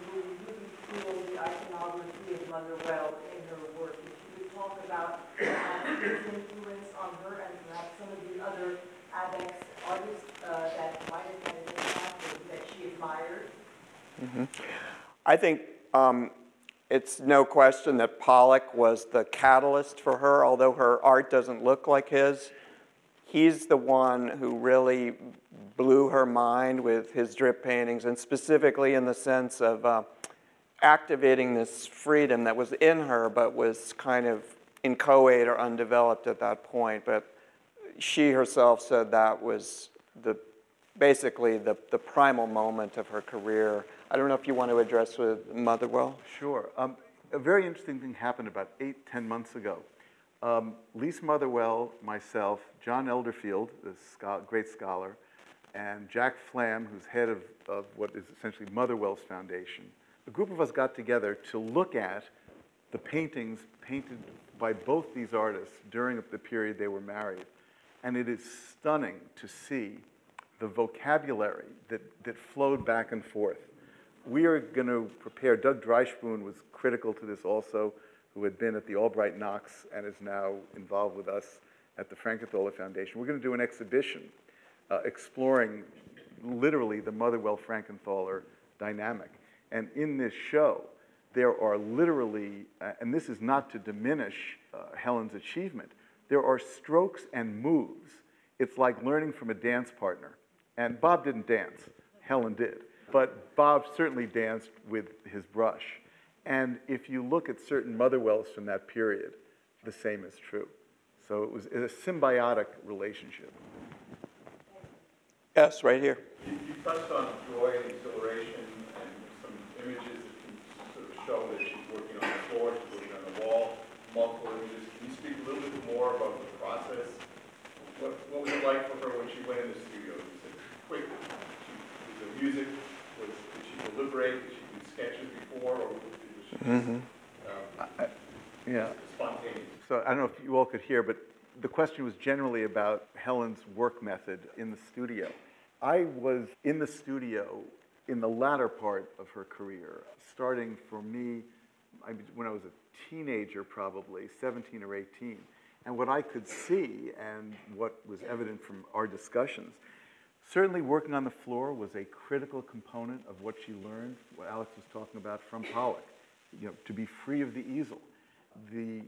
really feel the iconography of Motherwell in her work. If you could talk about uh, his influence on her and perhaps some of the other Ab Ex artists uh, that might have an that she admired.
I think um, it's no question that Pollock was the catalyst for her, although her art doesn't look like his. He's the one who really blew her mind with his drip paintings, and specifically in the sense of uh, activating this freedom that was in her but was kind of inchoate or undeveloped at that point. But she herself said that was the basically the, the primal moment of her career. I don't know if you want to address with Motherwell.
Sure. Um, a very interesting thing happened about eight, ten months ago. Um, Lise Motherwell, myself, John Elderfield, the great scholar, and Jack Flam, who's head of, of what is essentially Motherwell's Foundation, a group of us got together to look at the paintings painted by both these artists during the period they were married. And it is stunning to see the vocabulary that, that flowed back and forth. We are going to prepare, Doug Dreishpoon was critical to this also, who had been at the Albright Knox and is now involved with us at the Frankenthaler Foundation. We're going to do an exhibition uh, exploring literally the Motherwell Frankenthaler dynamic. And in this show, there are literally, uh, and this is not to diminish uh, Helen's achievement, there are strokes and moves. It's like learning from a dance partner. And Bob didn't dance, Helen did. But Bob certainly danced with his brush. And if you look at certain Motherwells from that period, the same is true. So it was a symbiotic relationship.
Yes, right here.
You you touched on joy and exhilaration and some images that can sort of show that she's working on the floor, she's working on the wall, multiple images. Can you speak a little bit more about the process? What, what was it like for her when she went in the studio? Was it quick? She, the music, was, did she deliberate? Did she do sketches before or was she um,
Yeah.
spontaneous?
So I don't know if you all could hear, but the question was generally about Helen's work method in the studio. I was in the studio in the latter part of her career, starting for me I when I was a teenager, probably 17 or 18. And what I could see and what was evident from our discussions, certainly working on the floor was a critical component of what she learned, what Alex was talking about from Pollock, you know, to be free of the easel. The,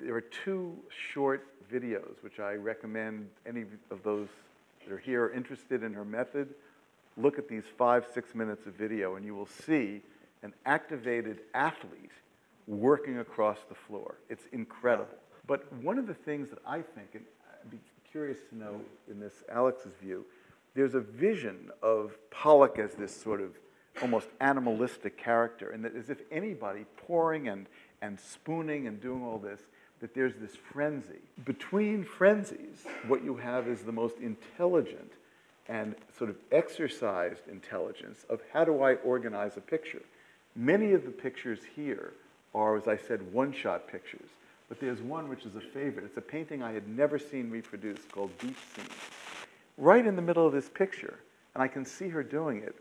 there are two short videos which I recommend any of those that are here interested in her method, look at these five, six minutes of video and you will see an activated athlete working across the floor. It's incredible. But one of the things that I think, and I'd be curious to know in this Alex's view, there's a vision of Pollock as this sort of almost animalistic character, and that as if anybody pouring and, and spooning and doing all this, that there's this frenzy. Between frenzies, what you have is the most intelligent and sort of exercised intelligence of how do I organize a picture. Many of the pictures here are, as I said, one shot pictures. but there's one which is a favorite. It's a painting I had never seen reproduced called Deep Scene. Right in the middle of this picture, and I can see her doing it.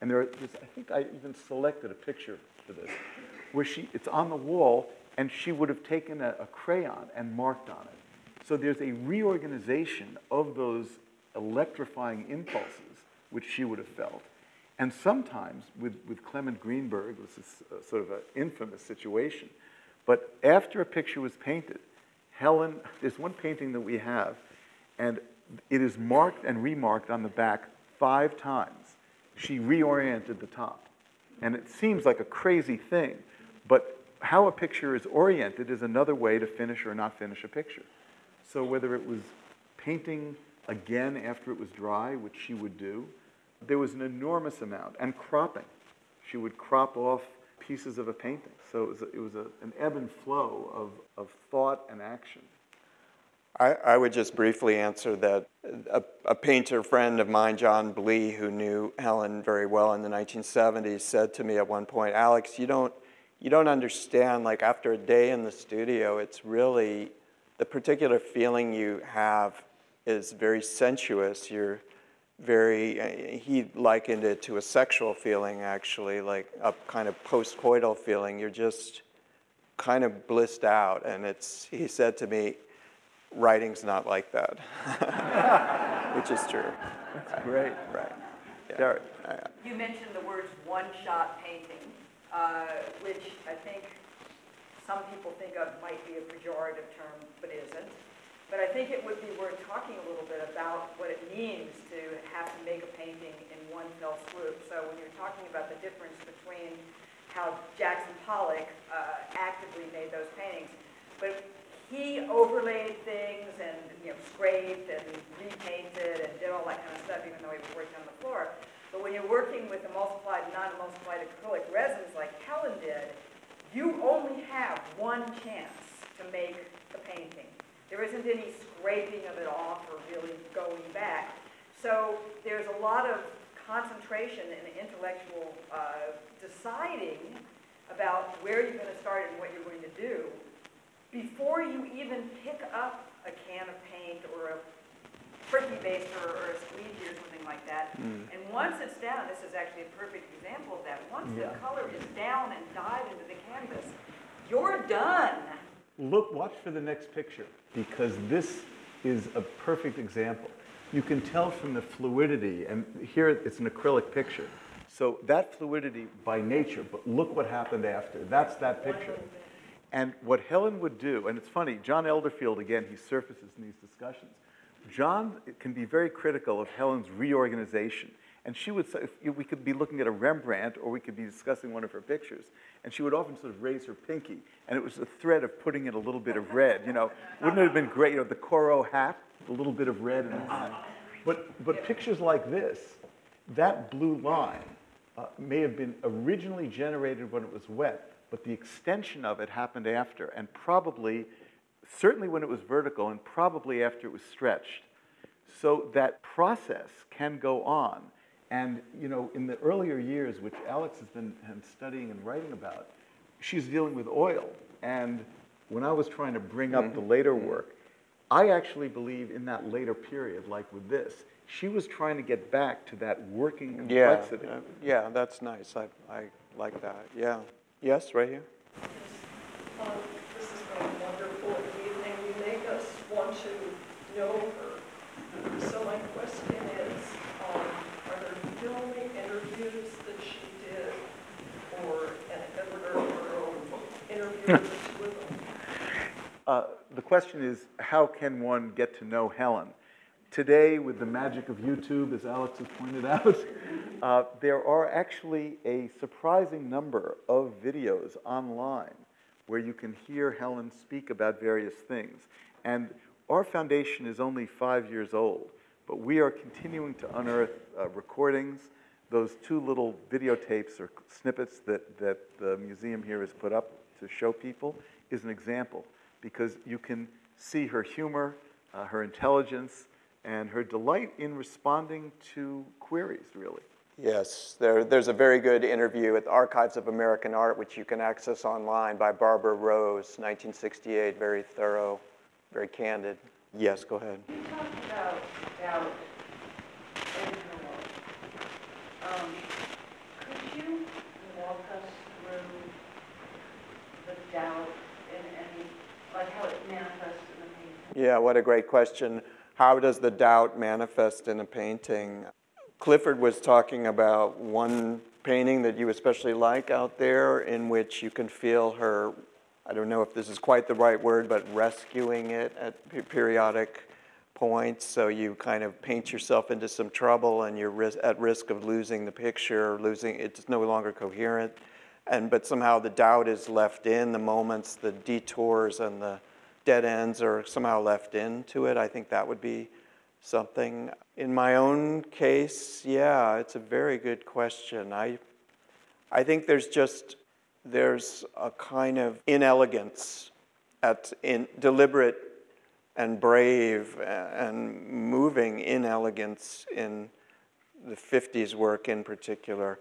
And there, there's, I think I even selected a picture for this, where she, it's on the wall, and she would have taken a, a crayon and marked on it. So there's a reorganization of those electrifying impulses which she would have felt. And sometimes with, with Clement Greenberg, this is a, sort of an infamous situation, but after a picture was painted, Helen, there's one painting that we have, and it is marked and remarked on the back five times. She reoriented the top. And it seems like a crazy thing, but how a picture is oriented is another way to finish or not finish a picture. So whether it was painting again after it was dry, which she would do, there was an enormous amount, and cropping. She would crop off pieces of a painting. So it was, a, it was a, an ebb and flow of, of thought and action.
I, I would just briefly answer that a, a, painter friend of mine, John Blee, who knew Helen very well in the 1970s, said to me at one point, Alex, you don't, you don't understand, like after a day in the studio, it's really, the particular feeling you have is very sensuous. You're very, uh, he likened it to a sexual feeling actually, like a kind of post-coital feeling. You're just kind of blissed out. And it's, he said to me, writing's not like that, which is true.
That's right. great.
Right.
Yeah. Derek.
You mentioned the words one-shot painting, uh, which I think some people think of might be a pejorative term, but isn't. But I think it would be worth talking a little bit about what it means to have to make a painting in one fell swoop. So when you're talking about the difference between how Jackson Pollock uh, actively made those paintings, but he overlaid things and you know scraped and repainted and did all that kind of stuff, even though he was working on the floor. But when you're working with emulsified and non-emulsified acrylic resins like Helen did, you only have one chance to make the painting. There isn't any scraping of it off or really going back. So there's a lot of concentration and intellectual uh, deciding about where you're going to start and what you're going to do before you even pick up a can of paint or a pricky baster or a squeegee or something like that. Mm. And once it's down, this is actually a perfect example of that. Once yeah. the color is down and dyed into the canvas, you're done.
Look, watch for the next picture because this is a perfect example. You can tell from the fluidity, and here it's an acrylic picture. So that fluidity by nature, but look what happened after. That's that picture. And what Helen would do, and it's funny, John Elderfield, again, he surfaces in these discussions. John can be very critical of Helen's reorganization. And she would say, we could be looking at a Rembrandt or we could be discussing one of her pictures. And she would often sort of raise her pinky. And it was a thread of putting in a little bit of red. You know, wouldn't it have been great? You know, the Corot hat, a little bit of red. And, but, but pictures like this, that blue line uh, may have been originally generated when it was wet, but the extension of it happened after, and probably, certainly when it was vertical, and probably after it was stretched. So that process can go on. And, you know, in the earlier years, which Alex has been, studying and writing about, she's dealing with oil. And when I was trying to bring up the later mm-hmm. work, I actually believe in that later period, like with this, she was trying to get back to that working complexity.
Yeah, uh, yeah that's nice. I, I like that. Yeah. Yes, right here.
Um, this has been a wonderful evening. You make us want to know her. So my question is, um, are there filming interviews that she did, or an editor or interview with them?
Uh, the question is, how can one get to know Helen? Today, with the magic of YouTube, as Alex has pointed out, uh, there are actually a surprising number of videos online where you can hear Helen speak about various things. And our foundation is only five years old, but we are continuing to unearth uh, recordings. Those two little videotapes or snippets that, that the museum here has put up to show people is an example because you can see her humor, uh, her intelligence, and her delight in responding to queries, really.
Yes, there, there's a very good interview at the Archives of American Art, which you can access online by Barbara Rose, 1968, very thorough, very candid. Yes, go ahead.
You talked about doubt in her. Um, could you walk us through the doubt in any, like how it manifests in the painting?
Yeah, what a great question. How does the doubt manifest in a painting? Clifford was talking about one painting that you especially like out there in which you can feel her, I don't know if this is quite the right word, but rescuing it at periodic points. So you kind of paint yourself into some trouble and you're at risk of losing the picture, losing it's no longer coherent. And but somehow the doubt is left in, the moments, the detours and the dead ends are somehow left into it. I think that would be something. In my own case, yeah, it's a very good question. I, I think there's just there's a kind of inelegance at in deliberate and brave and moving inelegance in the 50s work in particular.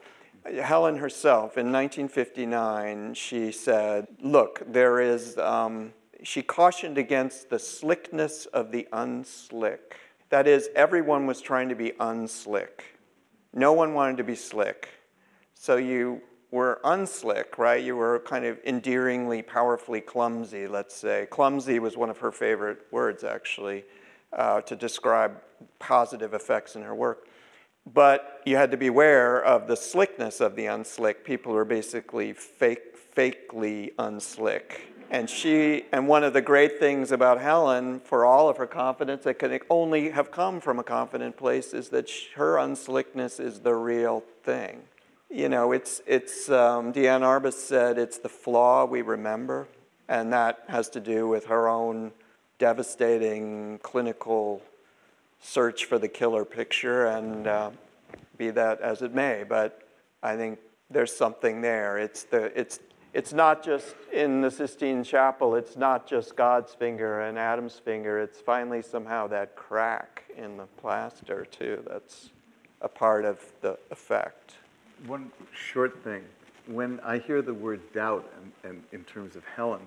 Helen herself, in 1959, she said, Look, there is, um, she cautioned against the slickness of the unslick. That is, everyone was trying to be unslick. No one wanted to be slick. So you were unslick, right? You were kind of endearingly, powerfully clumsy, let's say. Clumsy was one of her favorite words, actually, uh, to describe positive effects in her work. But you had to beware of the slickness of the unslick. People were basically fake, fakely unslick. And she, and one of the great things about Helen, for all of her confidence, that could only have come from a confident place, is that her unslickness is the real thing. You know, it's, it's um, Diane Arbus said, it's the flaw we remember, and that has to do with her own devastating clinical search for the killer picture, and uh, be that as it may, but I think there's something there. It's, the, it's, it's not just in the Sistine Chapel, it's not just God's finger and Adam's finger, it's finally somehow that crack in the plaster, too, that's a part of the effect.
One short thing. When I hear the word doubt and, and in terms of Helen,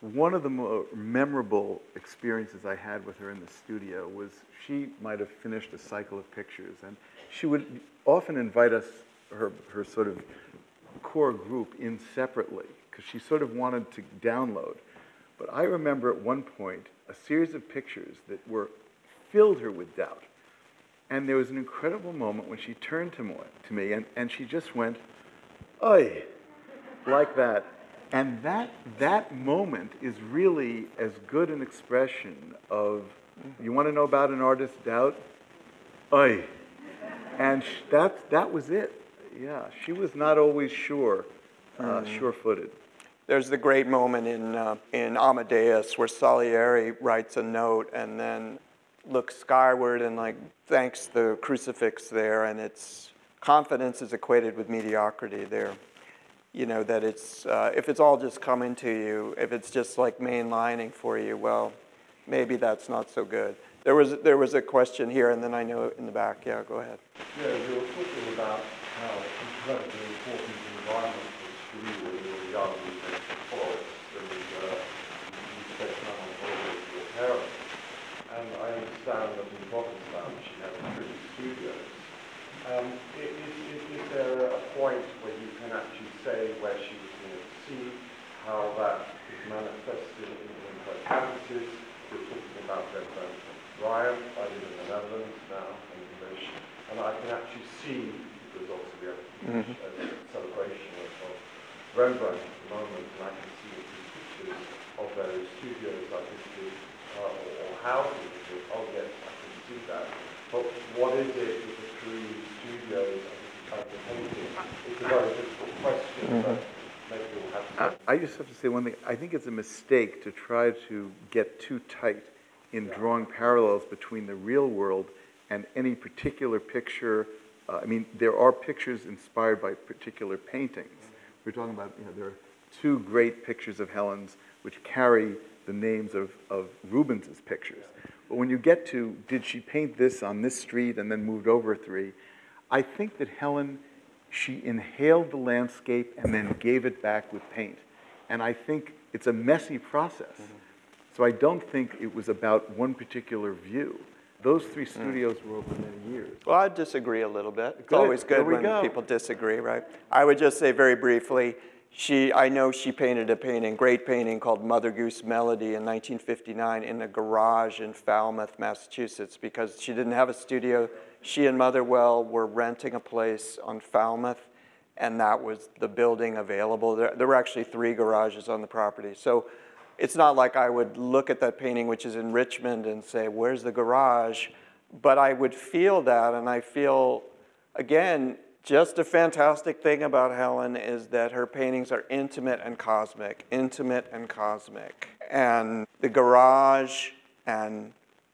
one of the more memorable experiences I had with her in the studio was she might have finished a cycle of pictures, and she would often invite us, her, her sort of core group, in separately, because she sort of wanted to download. But I remember at one point a series of pictures that were filled her with doubt. And there was an incredible moment when she turned to, to me and, and she just went, Oi, like that. And that, that moment is really as good an expression of, you want to know about an artist's doubt? Oi. And sh- that, that was it. Yeah, she was not always sure, uh, sure-footed.
There's the great moment in, uh, in Amadeus where Salieri writes a note and then looks skyward and like thanks the crucifix there, and it's confidence is equated with mediocrity there. You know that it's uh, if it's all just coming to you, if it's just like mainlining for you, well, maybe that's not so good. There was there was a question here, and then I know in the back. Yeah, go ahead.
Yeah, you were talking about how incredibly important environment when you were young with the and uh, you spent time on holiday with your parents. And I understand that in Provincetown she has three studios. Um, is, is, is there a point where you can actually say where she was going to see how that is manifested in, in her canvases? We're talking about Rembrandt Ryan, I live in the Netherlands now, in English, and I can actually see, because obviously we have a celebration of, of Rembrandt at the moment, and I can see a few pictures of those studios I visited, uh, or, or houses, I think, oh yes, I can see that. But what is it with the three studios and the painting? It's a very difficult question, but maybe we'll to.
I just have to say one thing. I think it's a mistake to try to get too tight in drawing parallels between the real world and any particular picture. Uh, I mean, there are pictures inspired by particular paintings. We're talking about, you know, there are two great pictures of Helen's which carry the names of, of Rubens's pictures. But when you get to, did she paint this on this street and then moved over three? I think that Helen, she inhaled the landscape and then gave it back with paint. And I think it's a messy process. So I don't think it was about one particular view. Those three hmm. studios were over many years.
Well, I disagree a little bit. It's always good when
go.
people disagree, right? I would just say very briefly, she, I know she painted a painting, great painting called Mother Goose Melody in 1959 in a garage in Falmouth, Massachusetts, because she didn't have a studio. She and Motherwell were renting a place on Falmouth, and that was the building available. There, there were actually three garages on the property. So it's not like I would look at that painting, which is in Richmond, and say, where's the garage? But I would feel that, and I feel, again, just a fantastic thing about Helen is that her paintings are intimate and cosmic, intimate and cosmic. And the garage and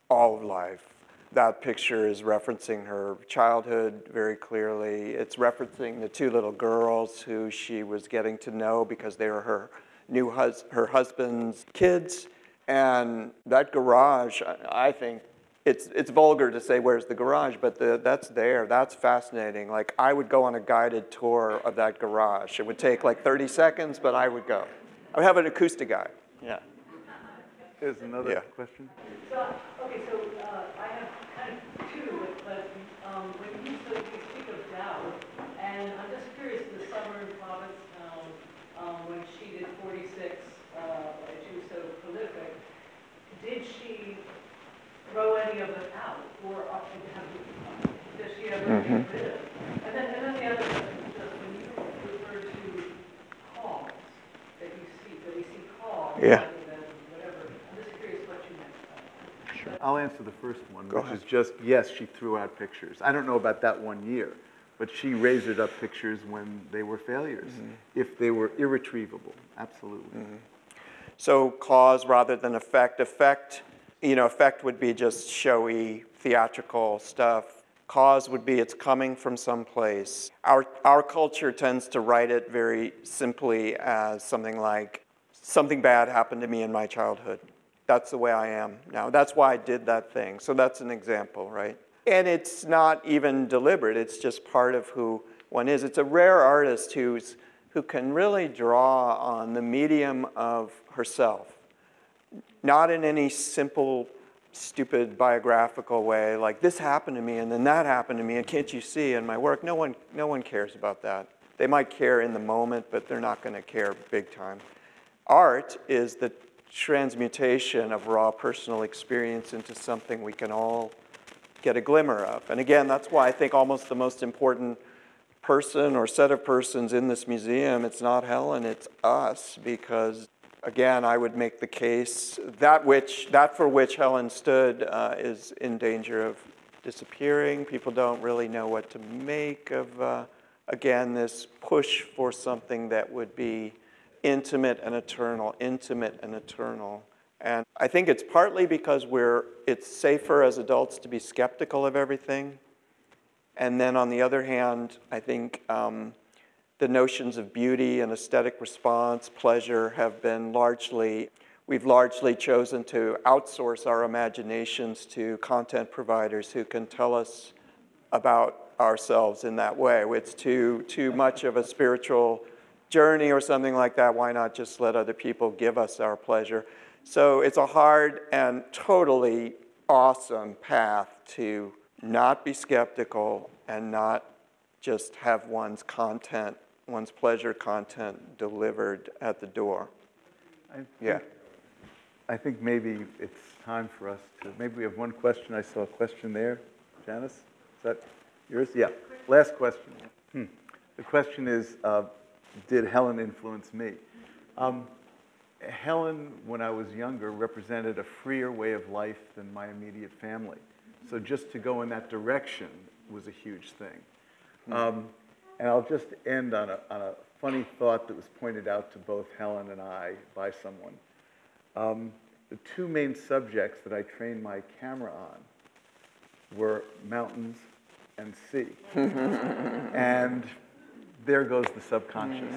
all of life. That picture is referencing her childhood very clearly. It's referencing the two little girls who she was getting to know because they were her new hus- her husband's kids. And that garage, I I think, it's, it's vulgar to say where's the garage, but the, that's there. That's fascinating. Like I would go on a guided tour of that garage. It would take like 30 seconds, but I would go. I would have an acoustic guide. Yeah.
There's another
Yeah.
question?
So, okay, so uh, I have kind of two, but- but um, when you so you speak of doubt, and I'm just curious, in the summer in Provincetown, um, when she did 46, uh, and she was so prolific, did she throw any of it out, or uh, have- does she ever get rid of? it? And then, and then the other question is just when you refer to calls, that you see, that we see calls
Yeah.
rather than whatever, I'm just curious what you meant by that.
I'll answer the first one,
Go
which
ahead.
is just, yes, she threw out pictures. I don't know about that one year, but she razored up pictures when they were failures, if they were irretrievable, absolutely.
So cause rather than effect. Effect, you know, effect would be just showy, theatrical stuff. Cause would be it's coming from someplace. Our, our culture tends to write it very simply as something like, something bad happened to me in my childhood. That's the way I am now. That's why I did that thing. So that's an example, right? And it's not even deliberate, it's just part of who one is. It's a rare artist who's, who can really draw on the medium of herself not in any simple, stupid biographical way, like this happened to me and then that happened to me, and can't you see in my work? No one, no one cares about that. They might care in the moment, but they're not going to care big time. Art is the transmutation of raw personal experience into something we can all get a glimmer of. And again, that's why I think almost the most important person or set of persons in this museum, it's not Helen, it's us, because again, I would make the case that which that for which Helen stood uh, is in danger of disappearing. People don't really know what to make of uh, again this push for something that would be intimate and eternal, intimate and eternal. And I think it's partly because we're it's safer as adults to be skeptical of everything. And then on the other hand, I think um, the notions of beauty and aesthetic response, pleasure, have been largely, we've largely chosen to outsource our imaginations to content providers who can tell us about ourselves in that way. It's too, too much of a spiritual journey or something like that. Why not just let other people give us our pleasure? So it's a hard and totally awesome path to not be skeptical and not just have one's content, one's pleasure content delivered at the door.
I
Yeah.
think- I think maybe it's time for us to, maybe we have one question. I saw a question there. Janice, is that yours? Yeah. Last question. Hmm. The question is, uh, did Helen influence me? Um, Helen, when I was younger, represented a freer way of life than my immediate family. So just to go in that direction was a huge thing. Um, and I'll just end on a, on a funny thought that was pointed out to both Helen and I by someone. Um, the two main subjects that I trained my camera on were mountains and sea. and there goes the subconscious.